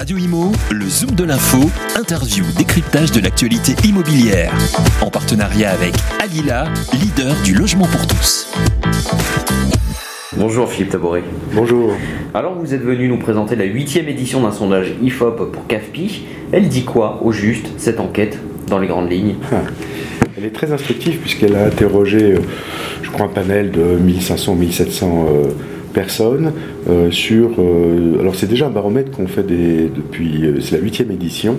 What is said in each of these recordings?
Radio Imo, le Zoom de l'info, interview, décryptage de l'actualité immobilière. En partenariat avec Alila, leader du logement pour tous. Bonjour Philippe Taboré. Bonjour. Alors vous êtes venu nous présenter la huitième édition d'un sondage IFOP pour CAFPI. Elle dit quoi au juste cette enquête dans les grandes lignes ah, Elle est très instructive puisqu'elle a interrogé, euh, je crois, un panel de 1500-1700 personnes euh, sur. Euh, alors c'est déjà un baromètre qu'on fait depuis. Euh, c'est la huitième édition.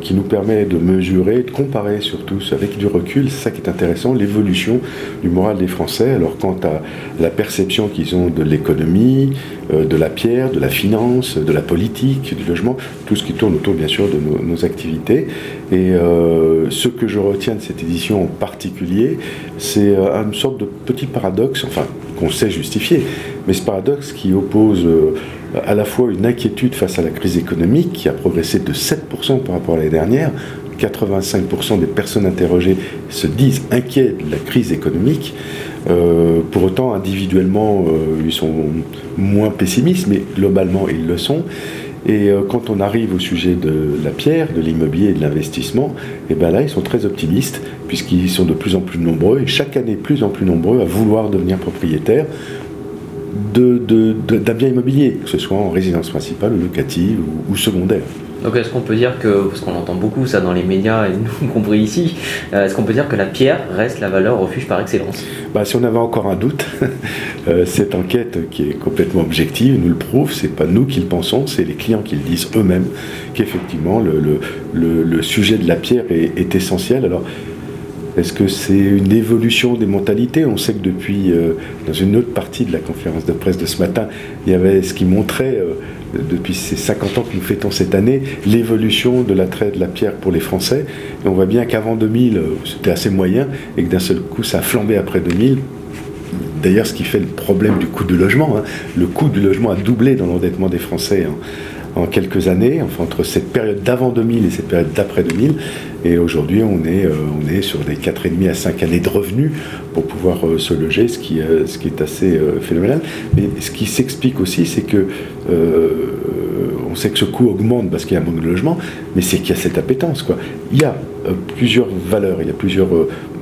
qui nous permet de mesurer, de comparer surtout avec du recul, c'est ça qui est intéressant, l'évolution du moral des Français. Alors quant à la perception qu'ils ont de l'économie, de la pierre, de la finance, de la politique, du logement, tout ce qui tourne autour bien sûr de nos, nos activités. Et ce que je retiens de cette édition en particulier, c'est une sorte de petit paradoxe, enfin qu'on sait justifier, mais ce paradoxe qui oppose euh, à la fois une inquiétude face à la crise économique, qui a progressé de 7% par rapport à l'année dernière, 85% des personnes interrogées se disent inquiets de la crise économique. Euh, pour autant, individuellement, euh, ils sont moins pessimistes, mais globalement, ils le sont. Et quand on arrive au sujet de la pierre, de l'immobilier et de l'investissement, et eh ben là, ils sont très optimistes, puisqu'ils sont de plus en plus nombreux, et chaque année plus en plus nombreux à vouloir devenir propriétaires d'un bien immobilier, que ce soit en résidence principale ou locative ou, secondaire. Donc est-ce qu'on peut dire que, parce qu'on entend beaucoup ça dans les médias et nous compris ici, euh, est-ce qu'on peut dire que la pierre reste la valeur refuge par excellence? Bah, Si on avait encore un doute, euh, cette enquête qui est complètement objective nous le prouve, c'est pas nous qui le pensons, c'est les clients qui le disent eux-mêmes, qu'effectivement le, le, le, sujet de la pierre est, est essentiel. Alors est-ce que c'est une évolution des mentalités? On sait que depuis, euh, dans une autre partie de la conférence de presse de ce matin, il y avait ce qui montrait, euh, depuis ces 50 ans que nous fêtons cette année, l'évolution de l'attrait de la pierre pour les Français. On voit bien qu'avant 2000, euh, c'était assez moyen, et que d'un seul coup, ça a flambé après 2000. D'ailleurs, ce qui fait le problème du coût du logement. Hein. Le coût du logement a doublé dans l'endettement des Français. Hein en quelques années, enfin entre cette période d'avant 2000 et cette période d'après 2000. Et aujourd'hui, on est, euh, on est sur des 4,5 à 5 années de revenus pour pouvoir euh, se loger, ce qui, euh, ce qui est assez phénoménal. Mais ce qui s'explique aussi, c'est que on sait que ce coût augmente parce qu'il y a un manque de logement, mais c'est qu'il y a cette appétence. Quoi. Il y a plusieurs valeurs, il y a plusieurs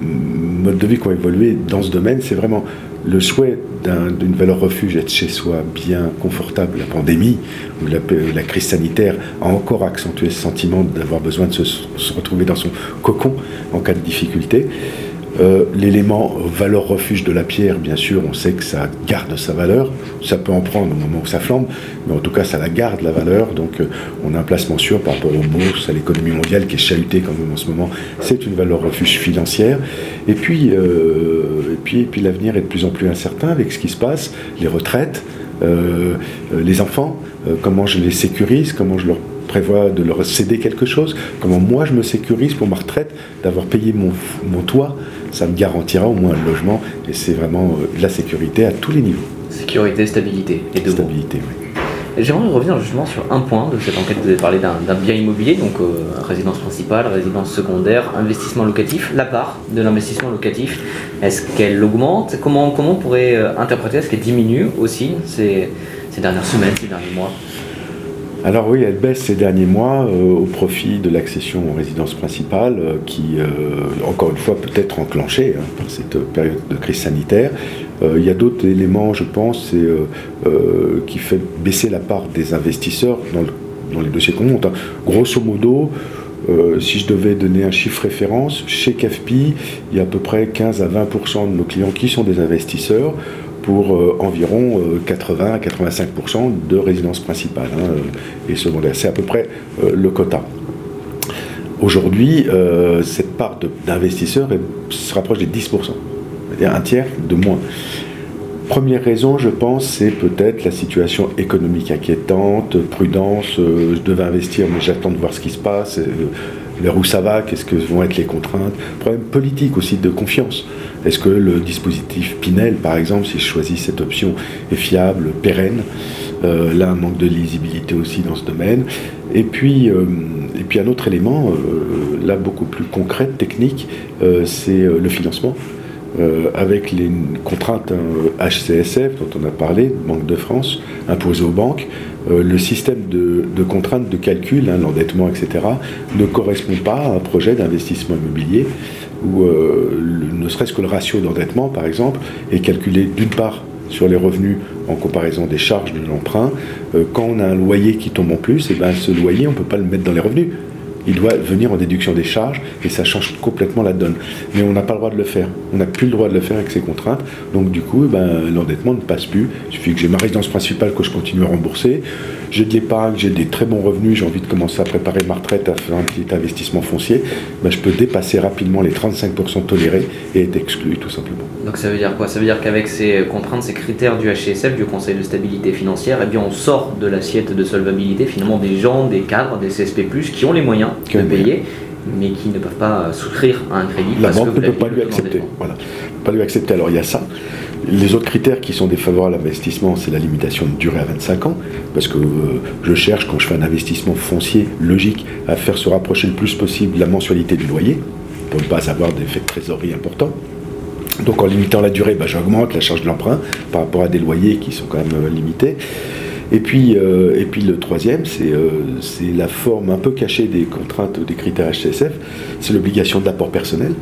modes de vie qui ont évolué dans ce domaine. C'est vraiment le souhait d'une valeur refuge, être chez soi bien confortable, la pandémie ou la, crise sanitaire a encore accentué ce sentiment d'avoir besoin de se, retrouver dans son cocon en cas de difficulté. Euh, l'élément valeur refuge de la pierre, bien sûr, on sait que ça garde sa valeur. Ça peut en prendre au moment où ça flambe, mais en tout cas, ça la garde la valeur. Donc, euh, on a un placement sûr par rapport aux bourses, à l'économie mondiale qui est chahutée quand même en ce moment. C'est une valeur refuge financière. Et puis, euh, et puis, et puis l'avenir est de plus en plus incertain avec ce qui se passe, les retraites, les enfants, comment je les sécurise, comment je leur prévois de leur céder quelque chose, comment moi je me sécurise pour ma retraite, d'avoir payé mon, mon toit, ça me garantira au moins le logement et c'est vraiment euh, de la sécurité à tous les niveaux. Sécurité, stabilité et de Stabilité, oui. J'aimerais revenir justement sur un point de cette enquête. Vous avez parlé d'un bien immobilier, donc euh, résidence principale, résidence secondaire, investissement locatif. La part de l'investissement locatif, est-ce qu'elle augmente? Comment, comment on pourrait euh, interpréter? Est-ce qu'elle diminue aussi ces, ces dernières semaines, ces derniers mois? Alors oui, elle baisse ces derniers mois euh, au profit de l'accession aux résidences principales euh, qui, euh, encore une fois, peut être enclenchée hein, par cette période de crise sanitaire. il y a d'autres éléments, je pense, qui fait baisser la part des investisseurs dans, les dossiers qu'on monte. Hein. Grosso modo, si je devais donner un chiffre référence, chez CAFPI, il y a à peu près 15 à 20% de nos clients qui sont des investisseurs pour euh, environ 80 euh, à 85% de résidences principales hein, euh, et secondaires. C'est à peu près le quota. Aujourd'hui, cette part d'investisseurs se rapproche des 10%, c'est-à-dire un tiers de moins. Première raison, je pense, c'est peut-être la situation économique inquiétante, prudence, je devais investir, mais j'attends de voir ce qui se passe, vers où ça va, qu'est-ce que vont être les contraintes. Problème politique aussi de confiance. Est-ce que le dispositif Pinel, par exemple, si je choisis cette option, est fiable, pérenne euh, Là, un manque de lisibilité aussi dans ce domaine. Et puis, euh, un autre élément, euh, là beaucoup plus concret, technique, c'est le financement. avec les contraintes HCSF dont on a parlé, Banque de France, imposées aux banques, le système de, contraintes de calcul, hein, l'endettement, etc., ne correspond pas à un projet d'investissement immobilier où ne serait-ce que le ratio d'endettement, par exemple, est calculé d'une part sur les revenus en comparaison des charges de l'emprunt. quand on a un loyer qui tombe en plus, et eh ben, ce loyer, on ne peut pas le mettre dans les revenus il doit venir en déduction des charges et ça change complètement la donne. Mais on n'a pas le droit de le faire. On n'a plus le droit de le faire avec ces contraintes. Donc du coup, ben, l'endettement ne passe plus. Il suffit que j'ai ma résidence principale que je continue à rembourser. J'ai de l'épargne, j'ai des très bons revenus, j'ai envie de commencer à préparer ma retraite, à faire un petit investissement foncier. Ben, je peux dépasser rapidement les 35% tolérés et être exclu tout simplement. Donc ça veut dire quoi? Ça veut dire qu'avec ces contraintes, ces critères du HCSF, du Conseil de stabilité financière, eh bien on sort de l'assiette de solvabilité finalement des gens, des cadres, des CSP+, qui ont les moyens de payer, mais qui ne peuvent pas souscrire à un crédit. La banque ne peut pas lui accepter. Voilà. Pas lui accepter. Alors il y a ça. Les autres critères qui sont défavorables à l'investissement, c'est la limitation de durée à 25 ans, parce que euh, je cherche, quand je fais un investissement foncier logique, à faire se rapprocher le plus possible la mensualité du loyer, pour ne pas avoir d'effet de trésorerie important. Donc en limitant la durée, bah, j'augmente la charge de l'emprunt par rapport à des loyers qui sont quand même euh, limités. Et puis, euh, et puis le troisième, euh, c'est la forme un peu cachée des contraintes, des critères HCSF, c'est l'obligation d'apport personnel.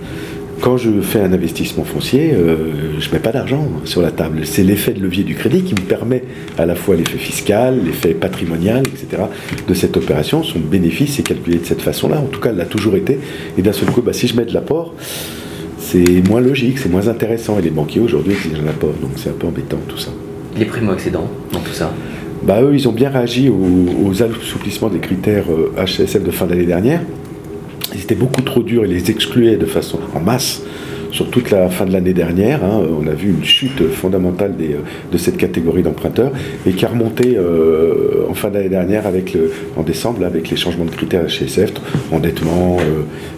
Quand je fais un investissement foncier, je ne mets pas d'argent sur la table. C'est l'effet de levier du crédit qui me permet à la fois l'effet fiscal, l'effet patrimonial, etc. de cette opération. Son bénéfice est calculé de cette façon-là. En tout cas, elle l'a toujours été. Et d'un seul coup, bah, si je mets de l'apport, c'est moins logique, c'est moins intéressant. Et les banquiers aujourd'hui exigent un apport, donc c'est un peu embêtant tout ça. Les primo-accédants dans tout ça bah, Eux, ils ont bien réagi aux, assouplissements des critères HCSF euh, de fin d'année dernière. Ils étaient beaucoup trop durs, ils les excluaient de façon en masse sur toute la fin de l'année dernière. Hein, on a vu une chute fondamentale euh, de cette catégorie d'emprunteurs et qui a remonté euh, en fin d'année dernière avec en décembre avec les changements de critères HSF, endettement,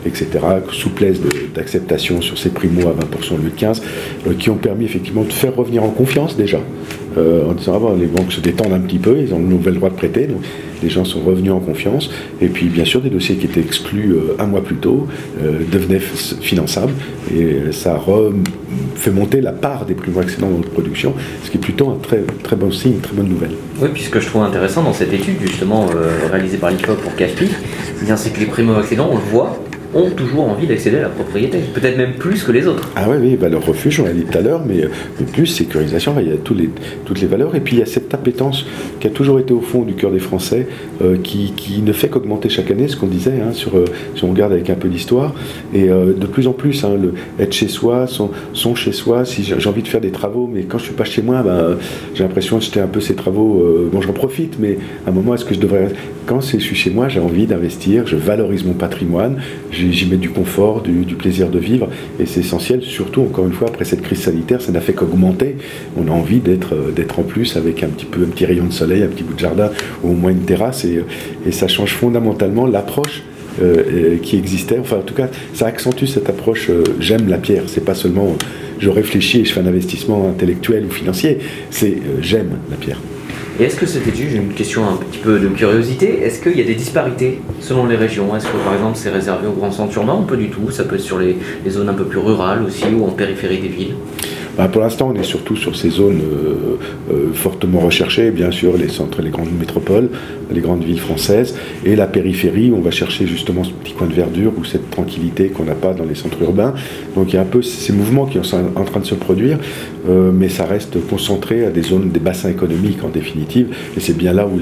etc., souplesse d'acceptation sur ces primo à 20% au lieu de 15, qui ont permis effectivement de faire revenir en confiance déjà. en disant ah les banques se détendent un petit peu, ils ont le nouvel droit de prêter. Donc, les gens sont revenus en confiance. Et puis, bien sûr, des dossiers qui étaient exclus un mois plus tôt devenaient finançables. Et ça fait monter la part des primo accédants dans notre production, ce qui est plutôt un très, très bon signe, une très bonne nouvelle. Oui, puis ce que je trouve intéressant dans cette étude, justement, euh, réalisée par l'IFOP pour CAFPI, eh c'est que les primo accédants, on le voit, ont toujours envie d'accéder à la propriété, peut-être même plus que les autres. Ah oui, oui, valeur refuge, on l'a dit tout à l'heure, mais, plus sécurisation, il y a tous les, toutes les valeurs, et puis il y a cette appétence qui a toujours été au fond du cœur des Français, euh, qui, qui, ne fait qu'augmenter chaque année, ce qu'on disait, hein, sur, euh, si on regarde avec un peu d'histoire, et euh, de plus en plus, hein, être chez soi, son, son chez soi, si j'ai envie de faire des travaux, mais quand je suis pas chez moi, ben, j'ai l'impression jeter un peu ces travaux, bon j'en profite, mais à un moment, est-ce que je devrais... Quand je suis chez moi, j'ai envie d'investir, je valorise mon patrimoine, j'y mets du confort, du, plaisir de vivre, et c'est essentiel, surtout encore une fois après cette crise sanitaire, ça n'a fait qu'augmenter. On a envie d'être euh, en plus avec un petit rayon de soleil, un petit bout de jardin ou au moins une terrasse, et, et ça change fondamentalement l'approche euh, qui existait. Enfin, en tout cas, ça accentue cette approche. Euh, j'aime la pierre. C'est pas seulement je réfléchis et je fais un investissement intellectuel ou financier. C'est j'aime la pierre. Et est-ce que cette étude, j'ai une question un petit peu de curiosité, est-ce qu'il y a des disparités selon les régions? Est-ce que par exemple c'est réservé aux grands centres urbains ou pas du tout? Ça peut être sur les, zones un peu plus rurales aussi ou en périphérie des villes? Bah, pour l'instant, on est surtout sur ces zones euh, euh, fortement recherchées, bien sûr, les centres, les grandes métropoles, les grandes villes françaises, et la périphérie, on va chercher justement ce petit coin de verdure ou cette tranquillité qu'on n'a pas dans les centres urbains. Donc il y a un peu ces mouvements qui sont en train de se produire, euh, mais ça reste concentré à des zones, des bassins économiques en définitive, et c'est bien là où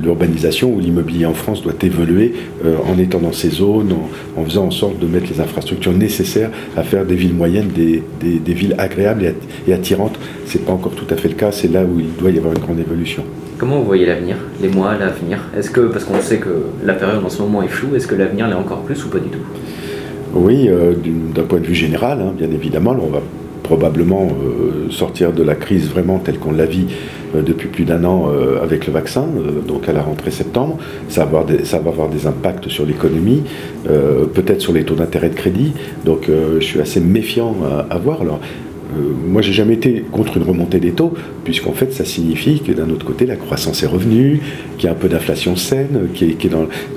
l'urbanisation, où l'immobilier en France doit évoluer en étant dans ces zones, en, faisant en sorte de mettre les infrastructures nécessaires à faire des villes moyennes, des, des villes agréables et, attirante. Ce n'est pas encore tout à fait le cas, c'est là où il doit y avoir une grande évolution. Comment vous voyez l'avenir, les mois, l'avenir? Est-ce que, parce qu'on sait que la période en ce moment est floue, est-ce que l'avenir l'est encore plus ou pas du tout? Oui, euh, d'un point de vue général, hein, bien évidemment, on va probablement euh, sortir de la crise vraiment telle qu'on la vit euh, depuis plus d'un an avec le vaccin, donc à la rentrée septembre. Ça va avoir des, impacts sur l'économie, peut-être sur les taux d'intérêt de crédit. Donc je suis assez méfiant à, voir. Alors, euh, moi, j'ai jamais été contre une remontée des taux, puisqu'en fait, ça signifie que d'un autre côté, la croissance est revenue, qu'il y a un peu d'inflation saine,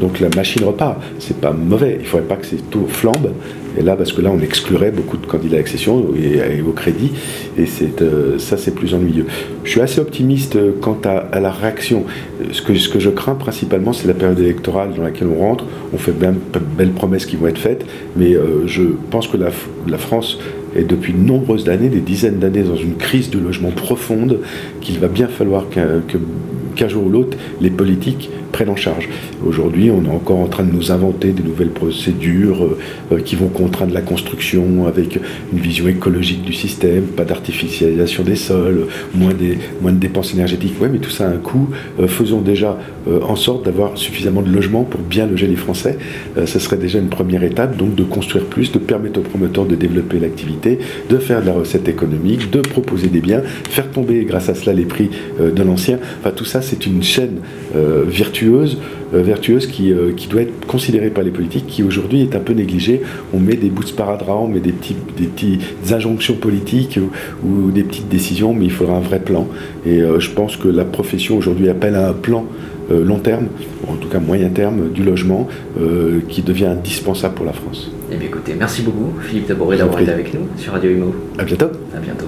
donc la machine repart. C'est pas mauvais. Il faudrait pas que ces taux flambent Et là, parce que là, on exclurait beaucoup de candidats à l'accession et, au crédit, et euh, ça, c'est plus ennuyeux. Je suis assez optimiste euh, quant à, la réaction. Ce que, ce que je crains principalement, c'est la période électorale dans laquelle on rentre. On fait bien belles promesses qui vont être faites, mais je pense que la, France est depuis de nombreuses années, des dizaines d'années, dans une crise de logement profonde qu'il va bien falloir qu'un jour ou l'autre, les politiques prennent en charge. Aujourd'hui, on est encore en train de nous inventer des nouvelles procédures euh, euh, qui vont contraindre la construction avec une vision écologique du système, pas d'artificialisation des sols, moins, de dépenses énergétiques. Oui, mais tout ça a un coût. Euh, faisons déjà en sorte d'avoir suffisamment de logements pour bien loger les Français. ce serait déjà une première étape, donc de construire plus, de permettre aux promoteurs de développer l'activité, de faire de la recette économique, de proposer des biens, faire tomber grâce à cela les prix de l'ancien. Enfin, tout ça, c'est une chaîne euh, vertueuse, qui, euh, qui, doit être considérée par les politiques, qui aujourd'hui est un peu négligée. On met des bouts de sparadrap, on met des, petits, des petites injonctions politiques ou, des petites décisions, mais il faudra un vrai plan. Et euh, je pense que la profession aujourd'hui appelle à un plan long terme, ou en tout cas moyen terme, du logement qui devient indispensable pour la France. Eh bien écoutez, merci beaucoup Philippe Taboré d'avoir été avec nous sur Radio Imo. À bientôt. À bientôt.